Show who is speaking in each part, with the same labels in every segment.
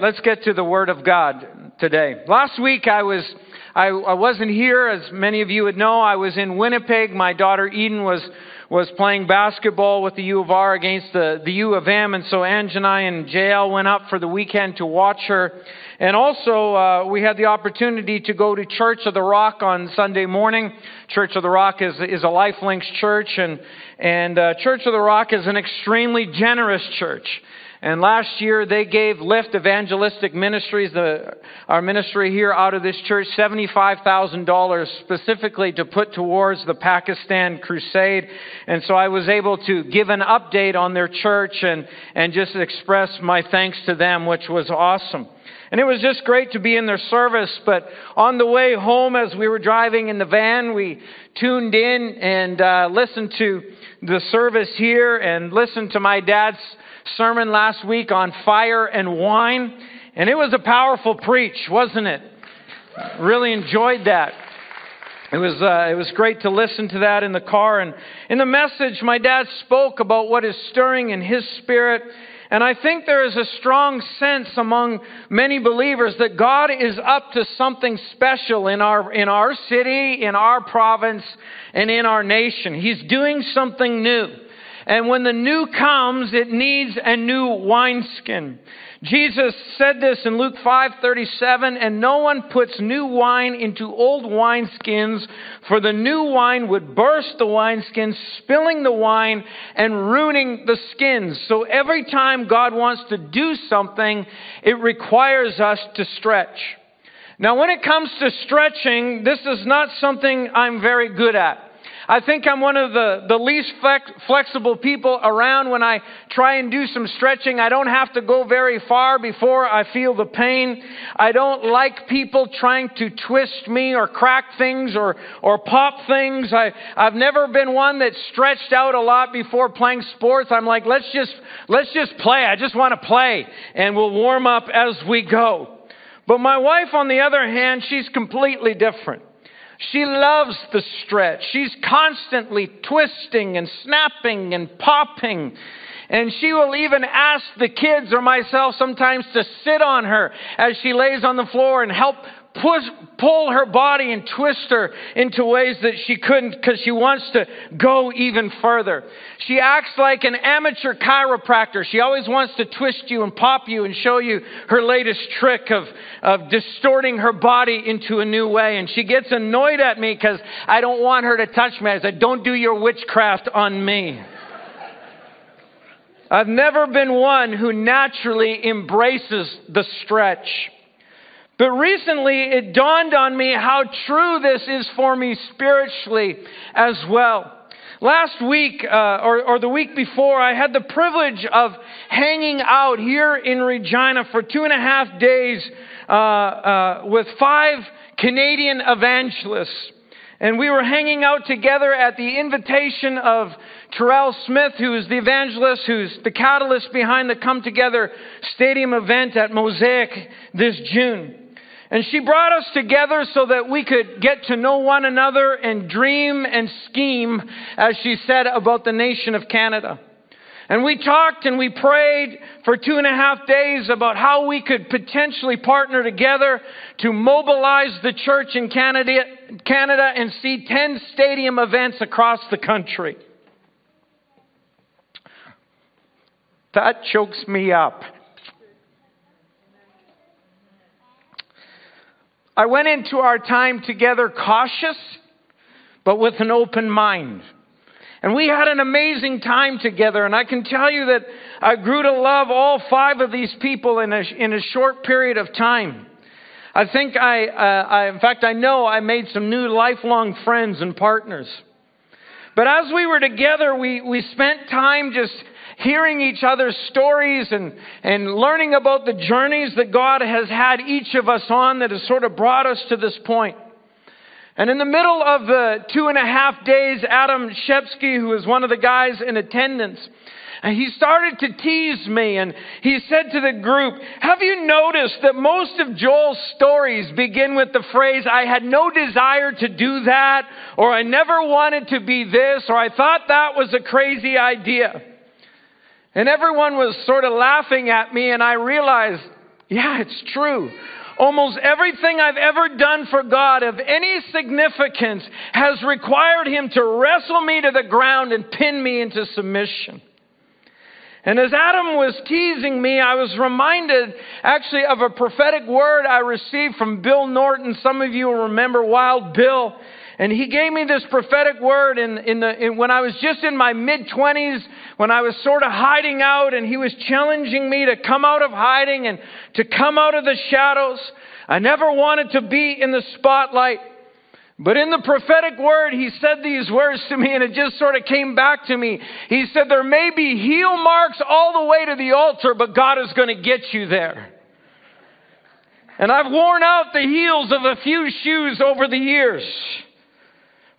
Speaker 1: Let's get to the Word of God today. Last week I was I, I, wasn't here, as many of you would know. I was in Winnipeg. My daughter Eden was was playing basketball with the U of R against the, the U of M, and so Ange and I and JL went up for the weekend to watch her. And also, uh, we had the opportunity to go to Church of the Rock on Sunday morning. Church of the Rock is, is a Lifelinks church, and, and uh, Church of the Rock is an extremely generous church. And last year they gave Lift Evangelistic Ministries, the, our ministry here out of this church, $75,000 specifically to put towards the Pakistan crusade. And so I was able to give an update on their church and, and just express my thanks to them, which was awesome. And it was just great to be in their service. But on the way home, as we were driving in the van, we tuned in and uh, listened to the service here and listened to my dad's sermon last week on fire and wine, and it was a powerful preach, wasn't it? Really enjoyed that. It was, uh, it was great to listen to that in the car. And in the message, my dad spoke about what is stirring in his spirit. And I think there is a strong sense among many believers that God is up to something special in our, in our city, in our province, and in our nation. He's doing something new. And when the new comes, it needs a new wineskin. Jesus said this in Luke 5:37, and no one puts new wine into old wineskins, for the new wine would burst the wineskins, spilling the wine and ruining the skins. So every time God wants to do something, it requires us to stretch. Now, when it comes to stretching, this is not something I'm very good at. I think I'm one of the, the least flex, flexible people around when I try and do some stretching. I don't have to go very far before I feel the pain. I don't like people trying to twist me or crack things or, or pop things. I, I've never been one that stretched out a lot before playing sports. I'm like, let's just, let's just play. I just want to play and we'll warm up as we go. But my wife, on the other hand, she's completely different. She loves the stretch. She's constantly twisting and snapping and popping. And she will even ask the kids or myself sometimes to sit on her as she lays on the floor and help push, pull her body and twist her into ways that she couldn't because she wants to go even further. She acts like an amateur chiropractor. She always wants to twist you and pop you and show you her latest trick of, of distorting her body into a new way. And she gets annoyed at me because I don't want her to touch me. I said, Don't do your witchcraft on me. I've never been one who naturally embraces the stretch. But recently it dawned on me how true this is for me spiritually as well. Last week, uh, or, or, the week before, I had the privilege of hanging out here in Regina for two and a half days uh, uh, with five Canadian evangelists. And we were hanging out together at the invitation of Terrell Smith, who is the evangelist, who's the catalyst behind the Come Together Stadium event at Mosaic this June. And she brought us together so that we could get to know one another and dream and scheme, as she said, about the nation of Canada. And we talked and we prayed for two and a half days about how we could potentially partner together to mobilize the church in Canada, Canada and see 10 stadium events across the country. That chokes me up. I went into our time together cautious, but with an open mind. And we had an amazing time together, and I can tell you that I grew to love all five of these people in a, in a short period of time. I think I, uh, I, in fact, I know I made some new lifelong friends and partners. But as we were together, we, we spent time just hearing each other's stories and, and learning about the journeys that God has had each of us on that has sort of brought us to this point. And in the middle of the two and a half days, Adam Shepsky, who was one of the guys in attendance, he started to tease me and he said to the group, Have you noticed that most of Joel's stories begin with the phrase, I had no desire to do that, or I never wanted to be this, or I thought that was a crazy idea? And everyone was sort of laughing at me, and I realized Yeah, it's true. Almost everything I've ever done for God of any significance has required Him to wrestle me to the ground and pin me into submission. And as Adam was teasing me, I was reminded actually of a prophetic word I received from Bill Norton. Some of you will remember Wild Bill. And he gave me this prophetic word in, in the, in, when I was just in my mid 20s, when I was sort of hiding out, and he was challenging me to come out of hiding and to come out of the shadows. I never wanted to be in the spotlight. But in the prophetic word, he said these words to me, and it just sort of came back to me. He said, There may be heel marks all the way to the altar, but God is going to get you there. And I've worn out the heels of a few shoes over the years.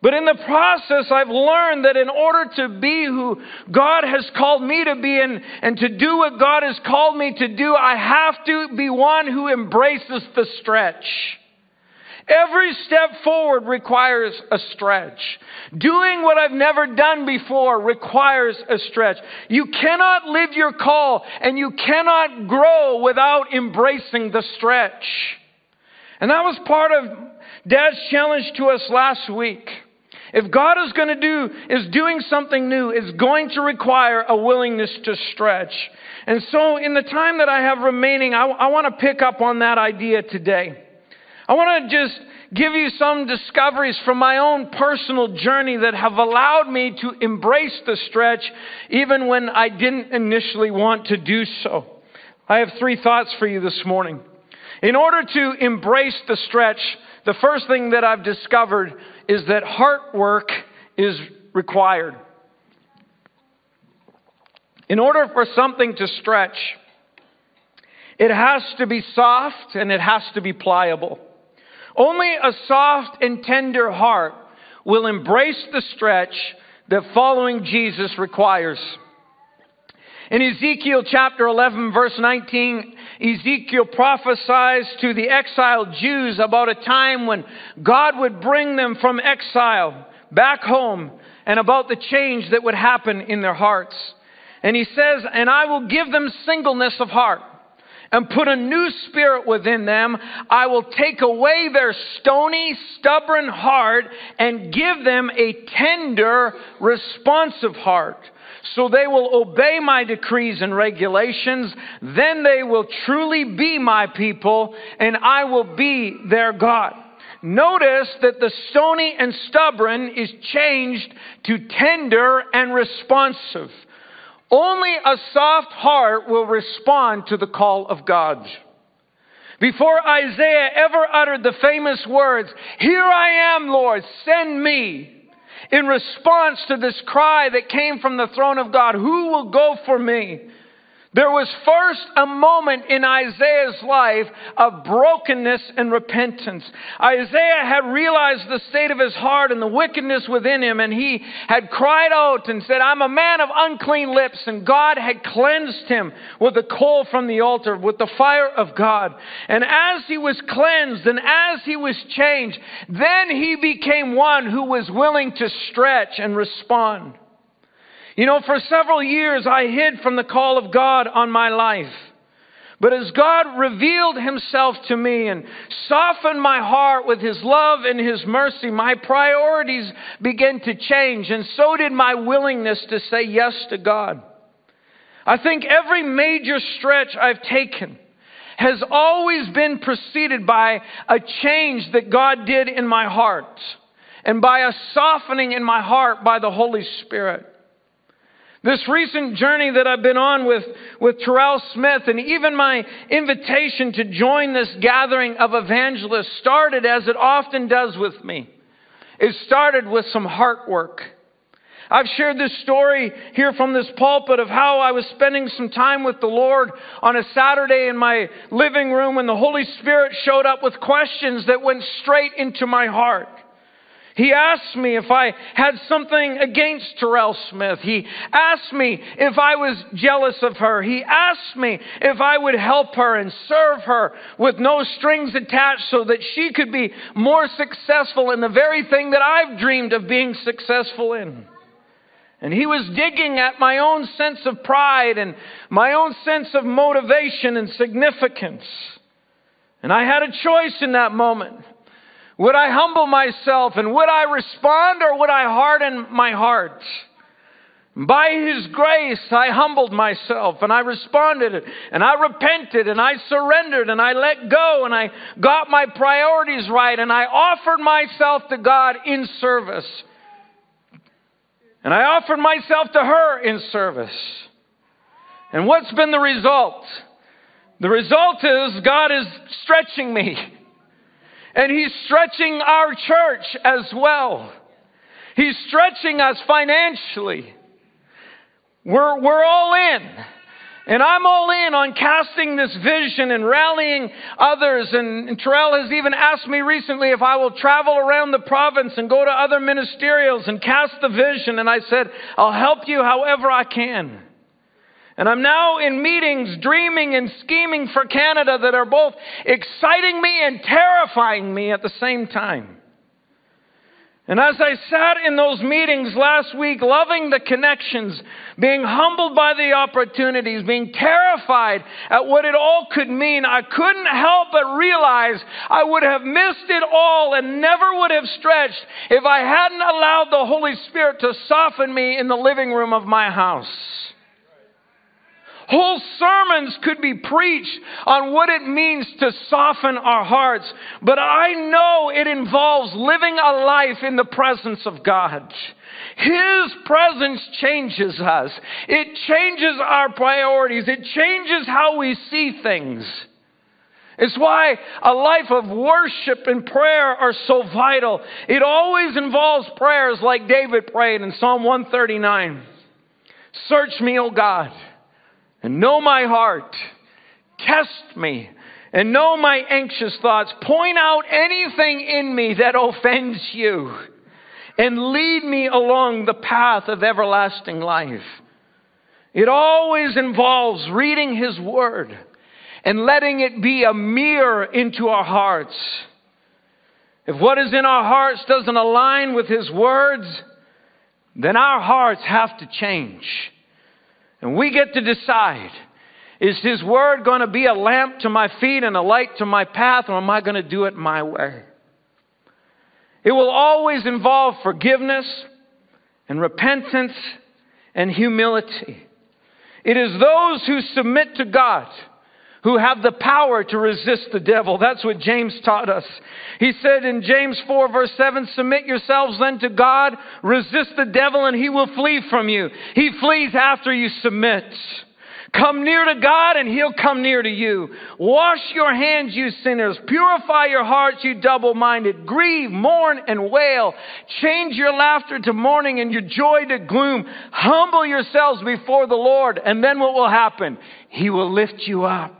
Speaker 1: But in the process, I've learned that in order to be who God has called me to be and, and to do what God has called me to do, I have to be one who embraces the stretch. Every step forward requires a stretch. Doing what I've never done before requires a stretch. You cannot live your call and you cannot grow without embracing the stretch. And that was part of Dad's challenge to us last week. If God is going to do, is doing something new, it's going to require a willingness to stretch. And so, in the time that I have remaining, I, I want to pick up on that idea today. I want to just give you some discoveries from my own personal journey that have allowed me to embrace the stretch even when I didn't initially want to do so. I have three thoughts for you this morning. In order to embrace the stretch, the first thing that I've discovered is that heart work is required. In order for something to stretch, it has to be soft and it has to be pliable. Only a soft and tender heart will embrace the stretch that following Jesus requires. In Ezekiel chapter 11, verse 19, Ezekiel prophesies to the exiled Jews about a time when God would bring them from exile back home and about the change that would happen in their hearts. And he says, And I will give them singleness of heart and put a new spirit within them. I will take away their stony, stubborn heart and give them a tender, responsive heart. So they will obey my decrees and regulations. Then they will truly be my people, and I will be their God. Notice that the stony and stubborn is changed to tender and responsive. Only a soft heart will respond to the call of God. Before Isaiah ever uttered the famous words, Here I am, Lord, send me, in response to this cry that came from the throne of God, Who will go for me? There was first a moment in Isaiah's life of brokenness and repentance. Isaiah had realized the state of his heart and the wickedness within him, and he had cried out and said, I'm a man of unclean lips, and God had cleansed him with the coal from the altar, with the fire of God. And as he was cleansed and as he was changed, then he became one who was willing to stretch and respond. You know, for several years I hid from the call of God on my life. But as God revealed himself to me and softened my heart with his love and his mercy, my priorities began to change, and so did my willingness to say yes to God. I think every major stretch I've taken has always been preceded by a change that God did in my heart and by a softening in my heart by the Holy Spirit. This recent journey that I've been on with, with Terrell Smith and even my invitation to join this gathering of evangelists started as it often does with me. It started with some heart work. I've shared this story here from this pulpit of how I was spending some time with the Lord on a Saturday in my living room when the Holy Spirit showed up with questions that went straight into my heart. He asked me if I had something against Terrell Smith. He asked me if I was jealous of her. He asked me if I would help her and serve her with no strings attached so that she could be more successful in the very thing that I've dreamed of being successful in. And he was digging at my own sense of pride and my own sense of motivation and significance. And I had a choice in that moment. Would I humble myself and would I respond or would I harden my heart? By His grace, I humbled myself and I responded and I repented and I surrendered and I let go and I got my priorities right and I offered myself to God in service. And I offered myself to her in service. And what's been the result? The result is God is stretching me. And He's stretching our church as well. He's stretching us financially. We're, we're all in. And I'm all in on casting this vision and rallying others. And, and Terrell has even asked me recently if I will travel around the province and go to other ministerials and cast the vision. And I said, I'll help you however I can. And I'm now in meetings dreaming and scheming for Canada that are both exciting me and terrifying me at the same time. And as I sat in those meetings last week, loving the connections, being humbled by the opportunities, being terrified at what it all could mean, I couldn't help but realize I would have missed it all and never would have stretched if I hadn't allowed the Holy Spirit to soften me in the living room of my house. Whole sermons could be preached on what it means to soften our hearts. But I know it involves living a life in the presence of God. His presence changes us. It changes our priorities. It changes how we see things. It's why a life of worship and prayer are so vital. It always involves prayers like David prayed in Psalm 139. Search me, O God and know my heart. Test me and know my anxious thoughts. Point out anything in me that offends you and lead me along the path of everlasting life. It always involves reading His Word and letting it be a mirror into our hearts. If what is in our hearts doesn't align with His words, then our hearts have to change. And we get to decide is His Word going to be a lamp to my feet and a light to my path, or am I going to do it my way? It will always involve forgiveness and repentance and humility. It is those who submit to God who have the power to resist the devil. That's what James taught us. He said in James 4 verse 7, submit yourselves then to God, resist the devil and he will flee from you. He flees after you submit. Come near to God and He'll come near to you. Wash your hands, you sinners. Purify your hearts, you double minded. Grieve, mourn, and wail. Change your laughter to mourning and your joy to gloom. Humble yourselves before the Lord, and then what will happen? He will lift you up.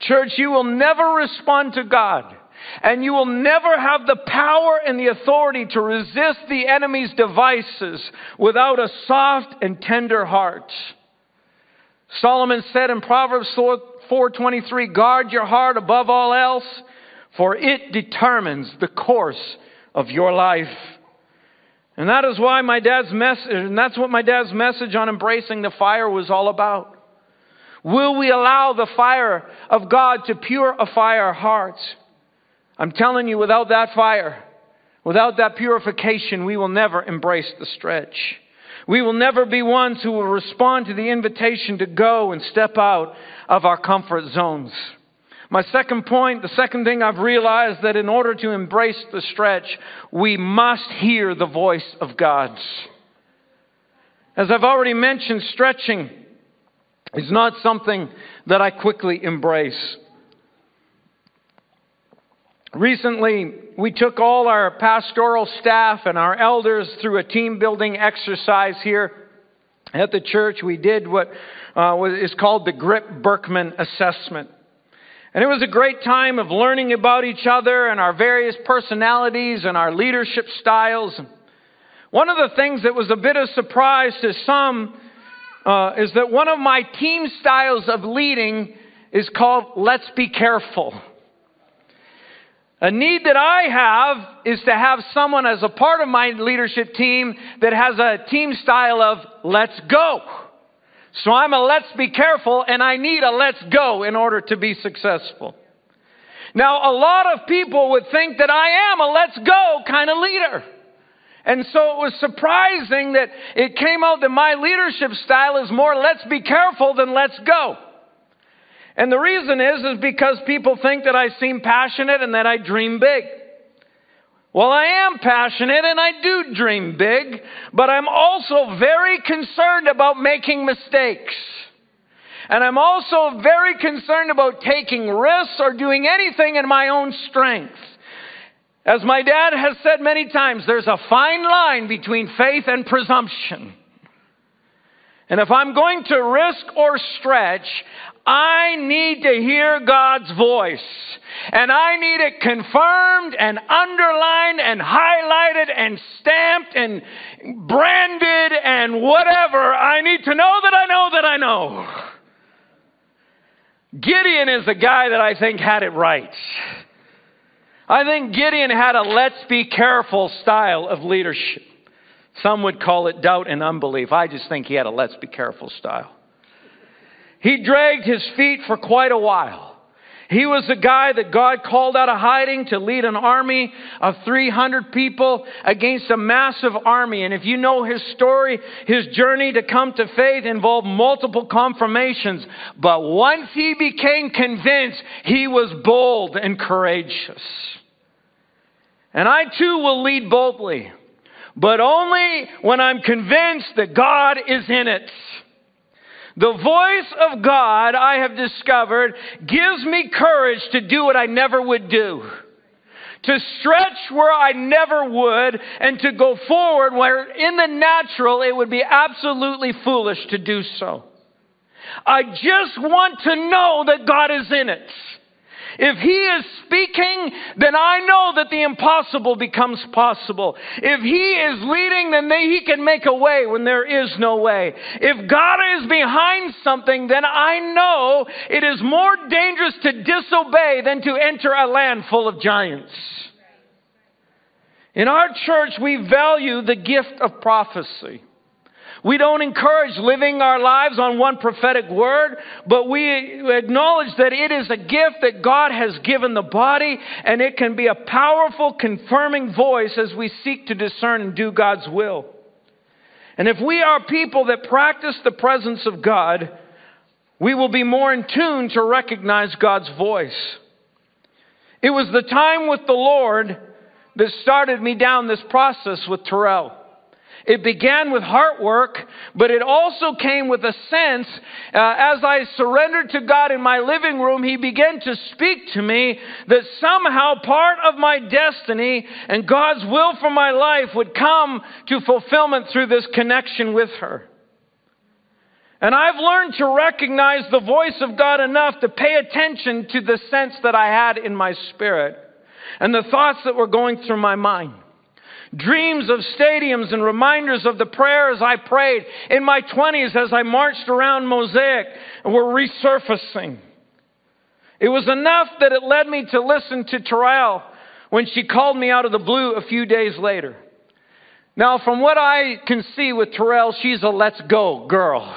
Speaker 1: Church, you will never respond to God. And you will never have the power and the authority to resist the enemy's devices without a soft and tender heart. Solomon said in Proverbs 4:23, "Guard your heart above all else, for it determines the course of your life." And that is why my dad's message, and that's what my dad's message on embracing the fire was all about. Will we allow the fire of God to purify our hearts? I'm telling you, without that fire, without that purification, we will never embrace the stretch. We will never be ones who will respond to the invitation to go and step out of our comfort zones. My second point, the second thing I've realized that in order to embrace the stretch, we must hear the voice of God. As I've already mentioned, stretching is not something that I quickly embrace. Recently, we took all our pastoral staff and our elders through a team building exercise here at the church. We did what uh, is called the Grip Birkman Assessment. And it was a great time of learning about each other and our various personalities and our leadership styles. One of the things that was a bit of surprise to some uh, is that one of my team styles of leading is called let's be careful. A need that I have is to have someone as a part of my leadership team that has a team style of let's go. So I'm a let's be careful and I need a let's go in order to be successful. Now, a lot of people would think that I am a let's go kind of leader. And so it was surprising that it came out that my leadership style is more let's be careful than let's go. And the reason is, is because people think that I seem passionate and that I dream big. Well, I am passionate and I do dream big, but I'm also very concerned about making mistakes. And I'm also very concerned about taking risks or doing anything in my own strength. As my dad has said many times, there's a fine line between faith and presumption. And if I'm going to risk or stretch, I need to hear God's voice. And I need it confirmed and underlined and highlighted and stamped and branded and whatever. I need to know that I know that I know. Gideon is the guy that I think had it right. I think Gideon had a let's be careful style of leadership. Some would call it doubt and unbelief. I just think he had a let's be careful style. He dragged his feet for quite a while. He was a guy that God called out of hiding to lead an army of 300 people against a massive army. And if you know his story, his journey to come to faith involved multiple confirmations. But once he became convinced, he was bold and courageous. And I too will lead boldly, but only when I'm convinced that God is in it. The voice of God, I have discovered, gives me courage to do what I never would do. To stretch where I never would, and to go forward where in the natural it would be absolutely foolish to do so. I just want to know that God is in it. If He is speaking, then I know that the impossible becomes possible. If He is leading, then He can make a way when there is no way. If God is behind something, then I know it is more dangerous to disobey than to enter a land full of giants. In our church, we value the gift of prophecy. We don't encourage living our lives on one prophetic word, but we acknowledge that it is a gift that God has given the body, and it can be a powerful, confirming voice as we seek to discern and do God's will. And if we are people that practice the presence of God, we will be more in tune to recognize God's voice. It was the time with the Lord that started me down this process with Terrell. It began with heart work, but it also came with a sense uh, as I surrendered to God in my living room, He began to speak to me that somehow part of my destiny and God's will for my life would come to fulfillment through this connection with her. And I've learned to recognize the voice of God enough to pay attention to the sense that I had in my spirit and the thoughts that were going through my mind. Dreams of stadiums and reminders of the prayers I prayed in my 20s as I marched around Mosaic were resurfacing. It was enough that it led me to listen to Terrell when she called me out of the blue a few days later. Now, from what I can see with Terrell, she's a let's go girl.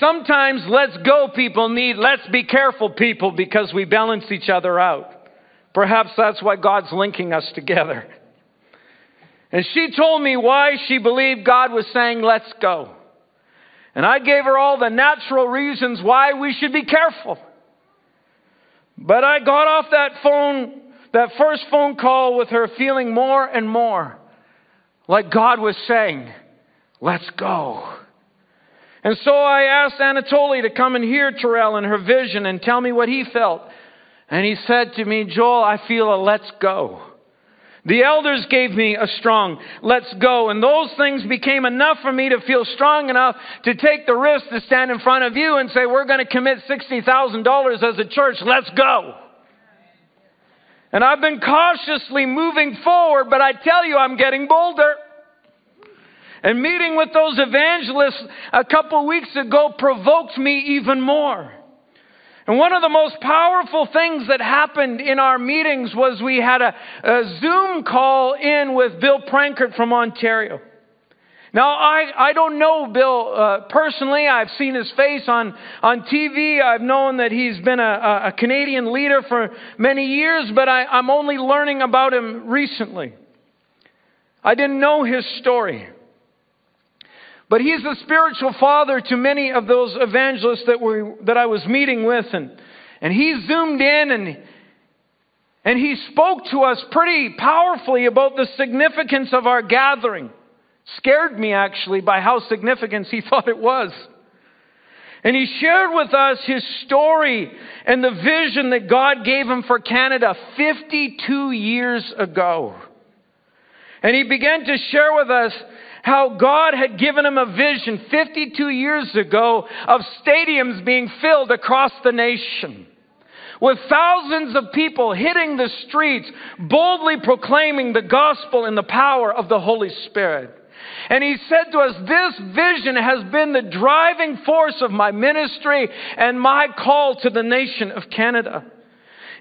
Speaker 1: Sometimes let's go people need let's be careful people because we balance each other out. Perhaps that's why God's linking us together. And she told me why she believed God was saying, let's go. And I gave her all the natural reasons why we should be careful. But I got off that phone, that first phone call with her feeling more and more like God was saying, let's go. And so I asked Anatoly to come and hear Terrell and her vision and tell me what he felt. And he said to me, Joel, I feel a let's go. The elders gave me a strong, let's go. And those things became enough for me to feel strong enough to take the risk to stand in front of you and say, we're going to commit $60,000 as a church. Let's go. And I've been cautiously moving forward, but I tell you, I'm getting bolder. And meeting with those evangelists a couple weeks ago provoked me even more. And one of the most powerful things that happened in our meetings was we had a, a Zoom call in with Bill Prankard from Ontario. Now, I, I don't know Bill uh, personally. I've seen his face on, on TV. I've known that he's been a, a Canadian leader for many years, but I, I'm only learning about him recently. I didn't know his story. But he's the spiritual father to many of those evangelists that, were, that I was meeting with. And, and he zoomed in and, and he spoke to us pretty powerfully about the significance of our gathering. Scared me actually by how significant he thought it was. And he shared with us his story and the vision that God gave him for Canada 52 years ago. And he began to share with us how God had given him a vision 52 years ago of stadiums being filled across the nation with thousands of people hitting the streets, boldly proclaiming the gospel in the power of the Holy Spirit. And he said to us, This vision has been the driving force of my ministry and my call to the nation of Canada.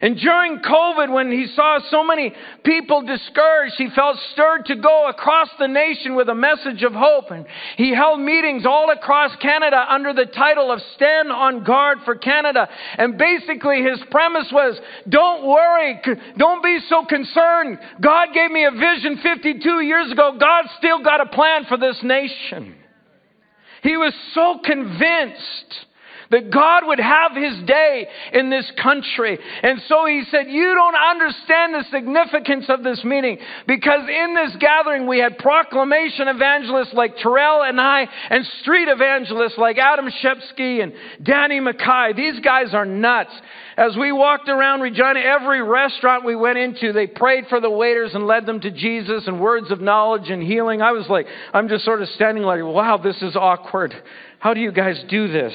Speaker 1: And during COVID, when he saw so many people discouraged, he felt stirred to go across the nation with a message of hope. And he held meetings all across Canada under the title of Stand on Guard for Canada. And basically, his premise was don't worry, don't be so concerned. God gave me a vision 52 years ago. God still got a plan for this nation. He was so convinced that God would have his day in this country. And so he said, You don't understand the significance of this meeting because in this gathering we had proclamation evangelists like Terrell and I and street evangelists like Adam Shepsky and Danny Mackay. These guys are nuts. As we walked around Regina, every restaurant we went into, they prayed for the waiters and led them to Jesus and words of knowledge and healing. I was like, I'm just sort of standing like, wow, this is awkward. How do you guys do this?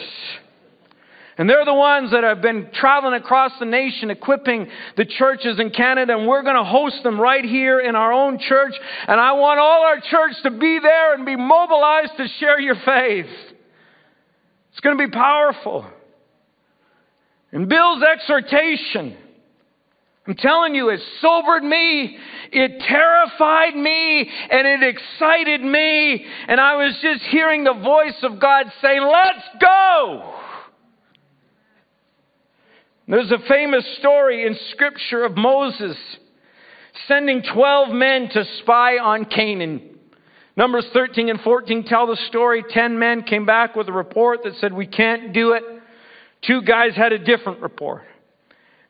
Speaker 1: And they're the ones that have been traveling across the nation equipping the churches in Canada, and we're going to host them right here in our own church. And I want all our church to be there and be mobilized to share your faith. It's going to be powerful. And Bill's exhortation, I'm telling you, it sobered me, it terrified me, and it excited me. And I was just hearing the voice of God saying, Let's go! There's a famous story in Scripture of Moses sending 12 men to spy on Canaan. Numbers 13 and 14 tell the story. 10 men came back with a report that said, We can't do it. Two guys had a different report.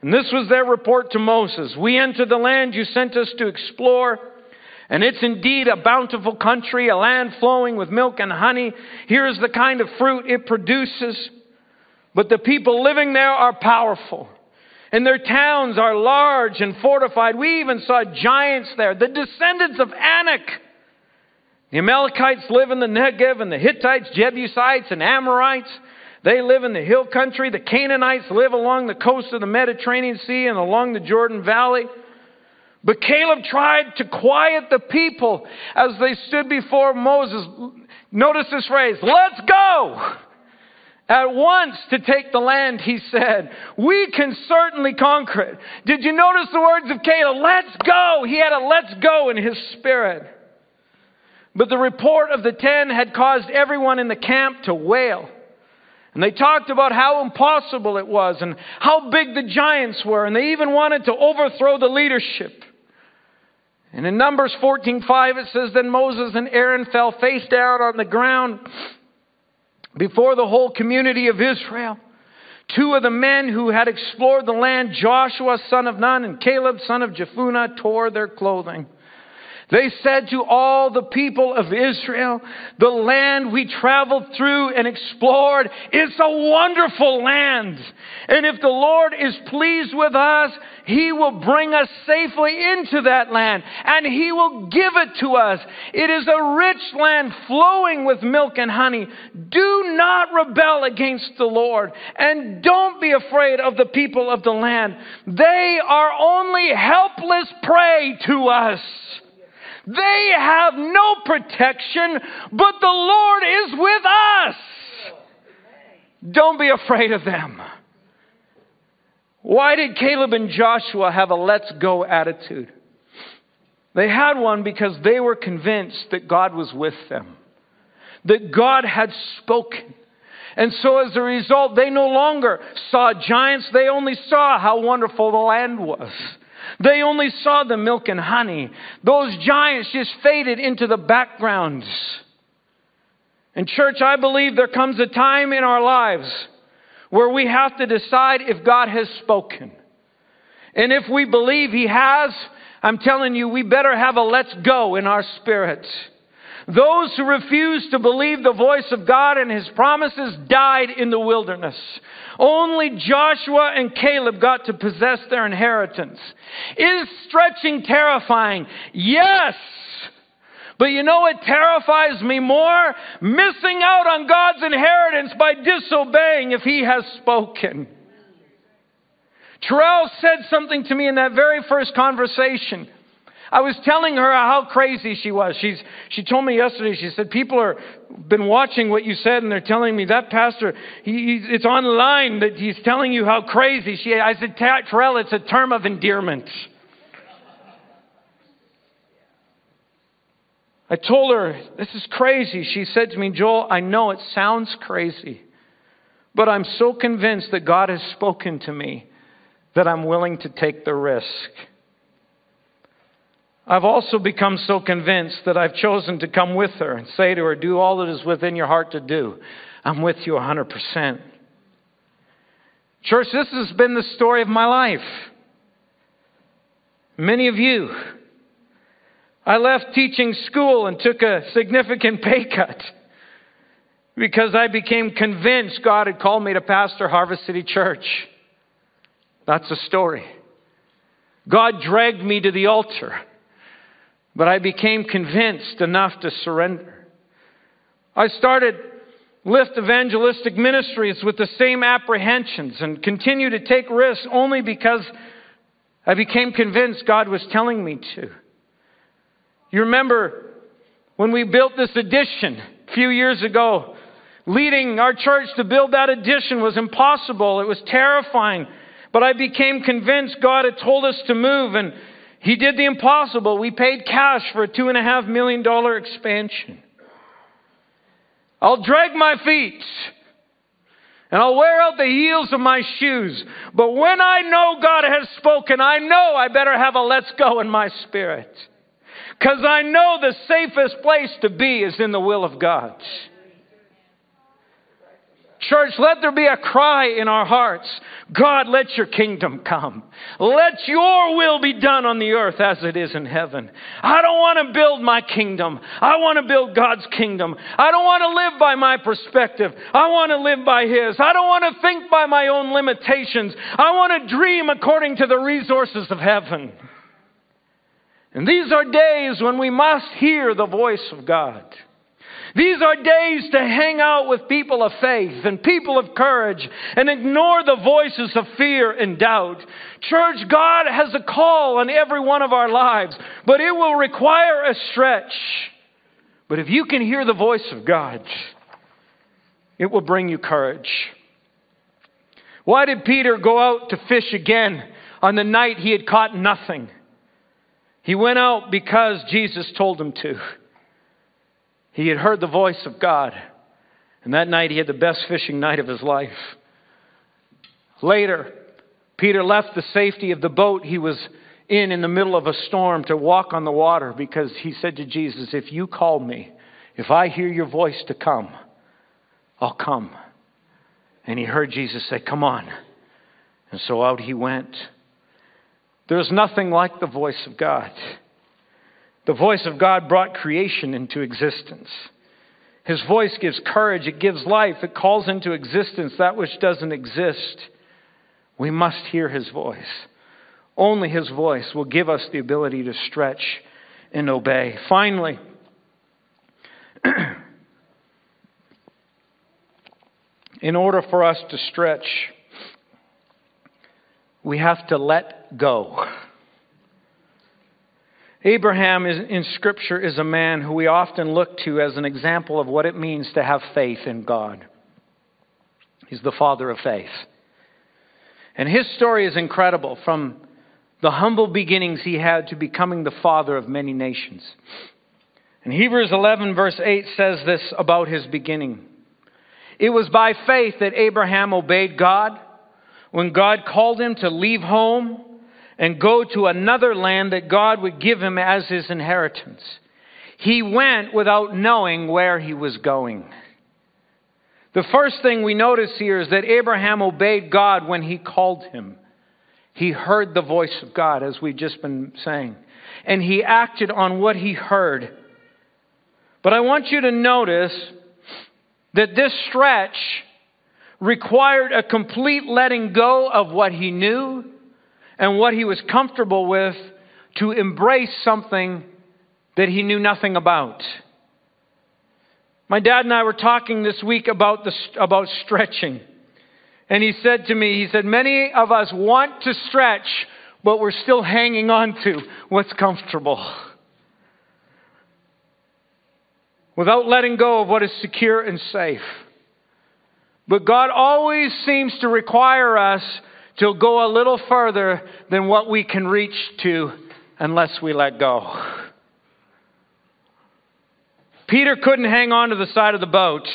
Speaker 1: And this was their report to Moses We entered the land you sent us to explore. And it's indeed a bountiful country, a land flowing with milk and honey. Here's the kind of fruit it produces. But the people living there are powerful. And their towns are large and fortified. We even saw giants there, the descendants of Anak. The Amalekites live in the Negev, and the Hittites, Jebusites, and Amorites. They live in the hill country. The Canaanites live along the coast of the Mediterranean Sea and along the Jordan Valley. But Caleb tried to quiet the people as they stood before Moses. Notice this phrase, let's go! At once to take the land, he said, We can certainly conquer it. Did you notice the words of Caleb? Let's go! He had a let's go in his spirit. But the report of the ten had caused everyone in the camp to wail. And they talked about how impossible it was and how big the giants were, and they even wanted to overthrow the leadership. And in Numbers 14:5 it says, Then Moses and Aaron fell face down on the ground before the whole community of Israel. Two of the men who had explored the land, Joshua son of Nun and Caleb son of Jephunneh, tore their clothing. They said to all the people of Israel, the land we traveled through and explored is a wonderful land. And if the Lord is pleased with us, He will bring us safely into that land and He will give it to us. It is a rich land flowing with milk and honey. Do not rebel against the Lord and don't be afraid of the people of the land. They are only helpless prey to us. They have no protection, but the Lord is with us. Don't be afraid of them. Why did Caleb and Joshua have a let's go attitude? They had one because they were convinced that God was with them, that God had spoken. And so as a result, they no longer saw giants, they only saw how wonderful the land was. They only saw the milk and honey. Those giants just faded into the background. And, church, I believe there comes a time in our lives where we have to decide if God has spoken. And if we believe He has, I'm telling you, we better have a let's go in our spirits. Those who refused to believe the voice of God and His promises died in the wilderness. Only Joshua and Caleb got to possess their inheritance. Is stretching terrifying? Yes! But you know what terrifies me more? Missing out on God's inheritance by disobeying if He has spoken. Terrell said something to me in that very first conversation. I was telling her how crazy she was. She's, she told me yesterday, she said, people are been watching what you said and they're telling me that pastor, he, it's online that he's telling you how crazy she. I said, Terrell, it's a term of endearment. I told her, this is crazy. She said to me, Joel, I know it sounds crazy, but I'm so convinced that God has spoken to me that I'm willing to take the risk. I've also become so convinced that I've chosen to come with her and say to her, Do all that is within your heart to do. I'm with you 100%. Church, this has been the story of my life. Many of you. I left teaching school and took a significant pay cut because I became convinced God had called me to pastor Harvest City Church. That's the story. God dragged me to the altar. But I became convinced enough to surrender. I started Lift Evangelistic Ministries with the same apprehensions and continue to take risks only because I became convinced God was telling me to. You remember when we built this addition a few years ago, leading our church to build that addition was impossible. It was terrifying. But I became convinced God had told us to move and he did the impossible. We paid cash for a $2.5 million expansion. I'll drag my feet and I'll wear out the heels of my shoes. But when I know God has spoken, I know I better have a let's go in my spirit. Because I know the safest place to be is in the will of God. Church, let there be a cry in our hearts. God, let your kingdom come. Let your will be done on the earth as it is in heaven. I don't want to build my kingdom. I want to build God's kingdom. I don't want to live by my perspective. I want to live by His. I don't want to think by my own limitations. I want to dream according to the resources of heaven. And these are days when we must hear the voice of God. These are days to hang out with people of faith and people of courage and ignore the voices of fear and doubt. Church, God has a call on every one of our lives, but it will require a stretch. But if you can hear the voice of God, it will bring you courage. Why did Peter go out to fish again on the night he had caught nothing? He went out because Jesus told him to. He had heard the voice of God. And that night he had the best fishing night of his life. Later, Peter left the safety of the boat he was in in the middle of a storm to walk on the water because he said to Jesus, If you call me, if I hear your voice to come, I'll come. And he heard Jesus say, Come on. And so out he went. There's nothing like the voice of God. The voice of God brought creation into existence. His voice gives courage, it gives life, it calls into existence that which doesn't exist. We must hear His voice. Only His voice will give us the ability to stretch and obey. Finally, in order for us to stretch, we have to let go. Abraham is, in Scripture is a man who we often look to as an example of what it means to have faith in God. He's the father of faith. And his story is incredible from the humble beginnings he had to becoming the father of many nations. And Hebrews 11, verse 8 says this about his beginning It was by faith that Abraham obeyed God when God called him to leave home and go to another land that God would give him as his inheritance. He went without knowing where he was going. The first thing we notice here is that Abraham obeyed God when he called him. He heard the voice of God, as we've just been saying, and he acted on what he heard. But I want you to notice that this stretch required a complete letting go of what he knew and what he was comfortable with to embrace something that he knew nothing about. My dad and I were talking this week about, the, about stretching. And he said to me, he said, many of us want to stretch, but we're still hanging on to what's comfortable. Without letting go of what is secure and safe. But God always seems to require us to go a little further than what we can reach to unless we let go. Peter couldn't hang on to the side of the boat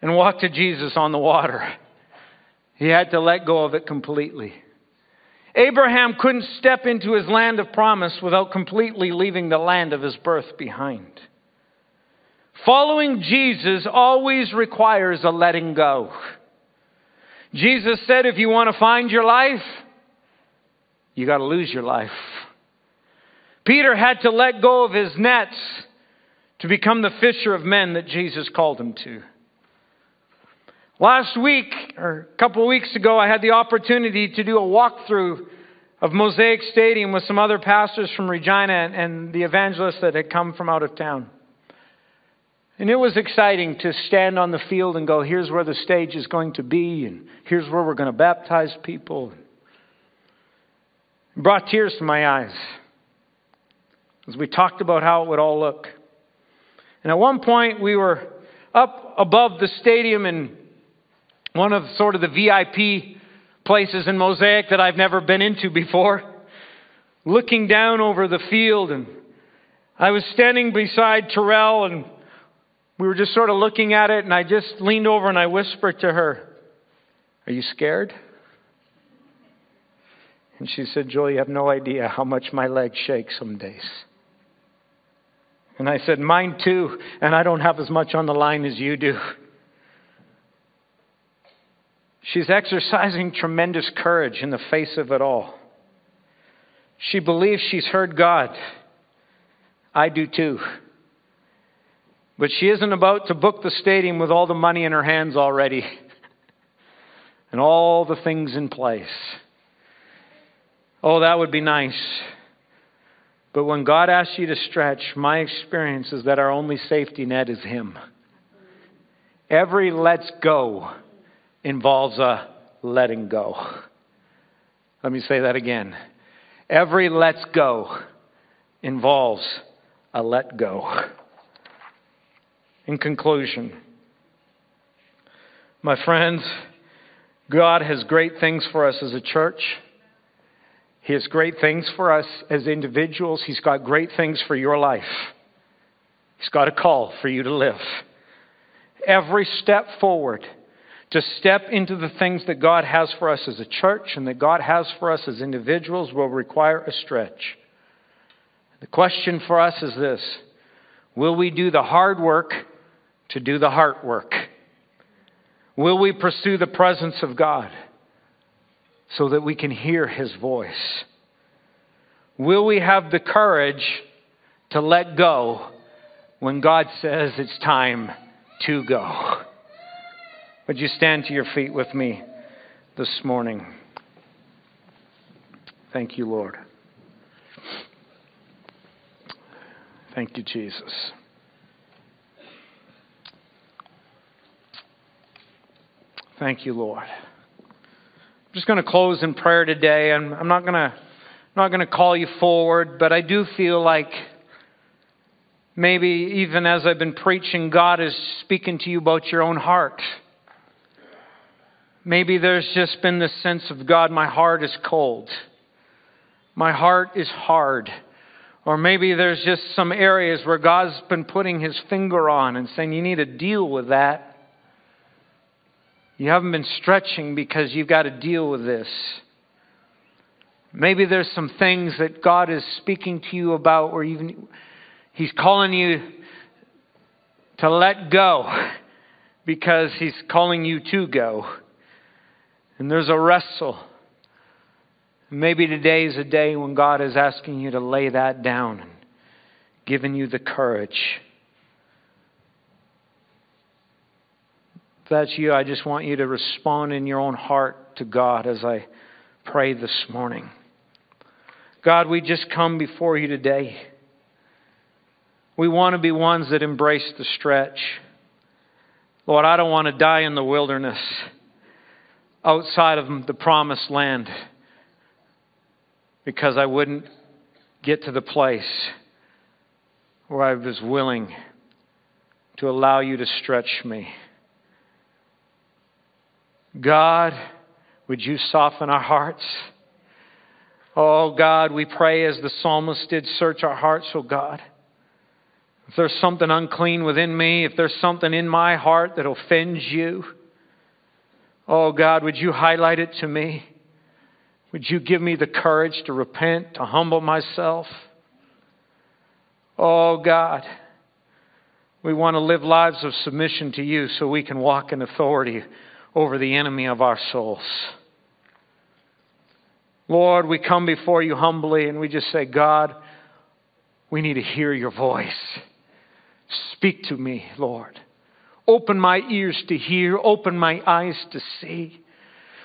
Speaker 1: and walk to Jesus on the water. He had to let go of it completely. Abraham couldn't step into his land of promise without completely leaving the land of his birth behind. Following Jesus always requires a letting go. Jesus said, if you want to find your life, you got to lose your life. Peter had to let go of his nets to become the fisher of men that Jesus called him to. Last week, or a couple of weeks ago, I had the opportunity to do a walkthrough of Mosaic Stadium with some other pastors from Regina and the evangelists that had come from out of town. And it was exciting to stand on the field and go, here's where the stage is going to be, and here's where we're going to baptize people. It brought tears to my eyes as we talked about how it would all look. And at one point, we were up above the stadium in one of sort of the VIP places in Mosaic that I've never been into before, looking down over the field. And I was standing beside Terrell, and we were just sort of looking at it. And I just leaned over and I whispered to her, Are you scared? And she said, Joel, you have no idea how much my legs shake some days. And I said, Mine too, and I don't have as much on the line as you do. She's exercising tremendous courage in the face of it all. She believes she's heard God. I do too. But she isn't about to book the stadium with all the money in her hands already and all the things in place. Oh, that would be nice. But when God asks you to stretch, my experience is that our only safety net is Him. Every let's go involves a letting go. Let me say that again. Every let's go involves a let go. In conclusion, my friends, God has great things for us as a church. He has great things for us as individuals. He's got great things for your life. He's got a call for you to live. Every step forward to step into the things that God has for us as a church and that God has for us as individuals will require a stretch. The question for us is this Will we do the hard work to do the heart work? Will we pursue the presence of God? so that we can hear his voice? Will we have the courage to let go when God says it's time to go? Would you stand to your feet with me this morning? Thank you, Lord. Thank you, Jesus. Thank you, Lord I'm just going to close in prayer today. and I'm not going to not going to call you forward, but I do feel like maybe even as I've been preaching, God is speaking to you about your own heart. Maybe there's just been the sense of God, my heart is cold. My heart is hard. Or maybe there's just some areas where God's been putting his finger on and saying, you need to deal with that. You haven't been stretching because you've got to deal with this. Maybe there's some things that God is speaking to you about where even He's calling you to let go because He's calling you to go. And there's a wrestle. Maybe today is a day when God is asking you to lay that down and giving you the courage. If that's you, I just want you to respond in your own heart to God as I pray this morning. God, we just come before you today. We want to be ones that embrace the stretch. Lord, I don't want to die in the wilderness outside of the promised land because I wouldn't get to the place where I was willing to allow you to stretch me. God, would you soften our hearts? Oh God, we pray as the psalmist did, search our hearts, oh God. If there's something unclean within me, if there's something in my heart that offends you, oh God, would you highlight it to me? Would you give me the courage to repent, to humble myself? Oh God, we want to live lives of submission to you so we can walk in authority over the enemy of our souls. Lord, we come before you humbly and we just say, God, we need to hear your voice. Speak to me, Lord. Open my ears to hear, open my eyes to see.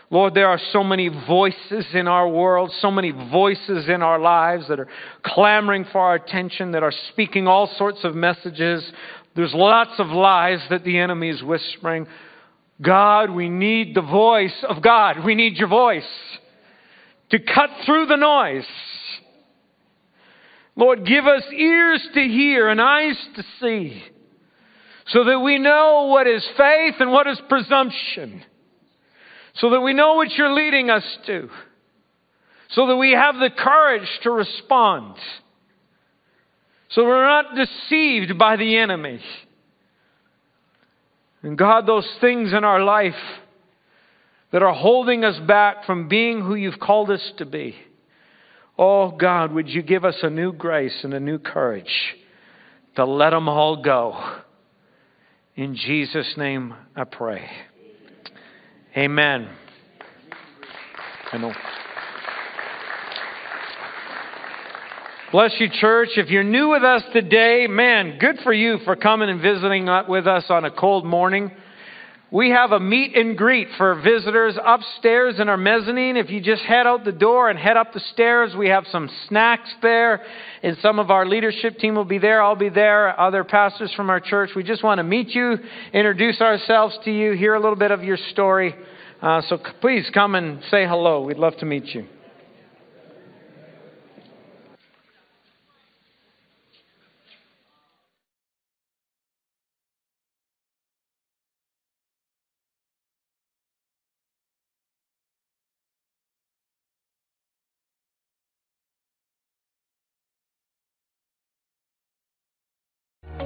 Speaker 1: Lord, there are so many voices in our world, so many voices in our lives that are clamoring for our attention, that are speaking all sorts of messages. There's lots of lies that the enemy is whispering. God, we need the voice of God. We need your voice to cut through the noise. Lord, give us ears to hear and eyes to see so that we know what is faith and what is presumption, so that we know what you're leading us to, so that we have the courage to respond, so we're not deceived by the enemy. And God, those things in our life that are holding us back from being who you've called us to be. Oh God, would you give us a new grace and a new courage to let them all go. In Jesus' name I pray. Amen. I know. Bless you, church. If you're new with us today, man, good for you for coming and visiting with us on a cold morning. We have a meet and greet for visitors upstairs in our mezzanine. If you just head out the door and head up the stairs, we have some snacks there. And some of our leadership team will be there. I'll be there. Other pastors from our church. We just want to meet you, introduce ourselves to you, hear a little bit of your story. Uh, so please come and say hello. We'd love to meet you.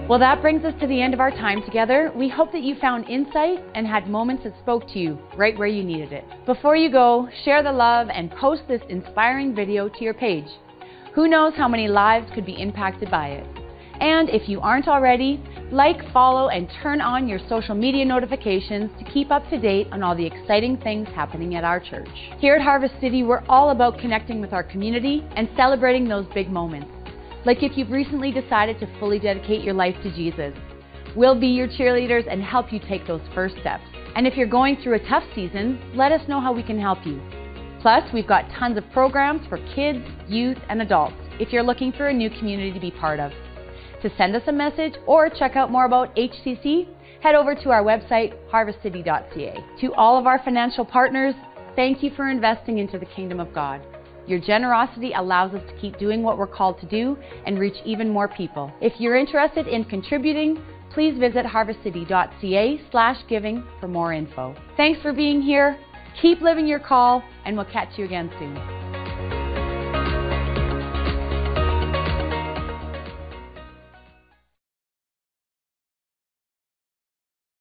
Speaker 2: Well, that brings us to the end of our time together. We hope that you found insight and had moments that spoke to you right where you needed it. Before you go, share the love and post this inspiring video to your page. Who knows how many lives could be impacted by it? And if you aren't already, like, follow, and turn on your social media notifications to keep up to date on all the exciting things happening at our church. Here at Harvest City, we're all about connecting with our community and celebrating those big moments. Like if you've recently decided to fully dedicate your life to Jesus. We'll be your cheerleaders and help you take those first steps. And if you're going through a tough season, let us know how we can help you. Plus, we've got tons of programs for kids, youth, and adults if you're looking for a new community to be part of. To send us a message or check out more about HCC, head over to our website, harvestcity.ca. To all of our financial partners, thank you for investing into the kingdom of God. Your generosity allows us to keep doing what we're called to do and reach even more people. If you're interested in contributing, please visit harvestcity.ca/giving for more info. Thanks for being here. Keep living your call, and we'll catch you again soon.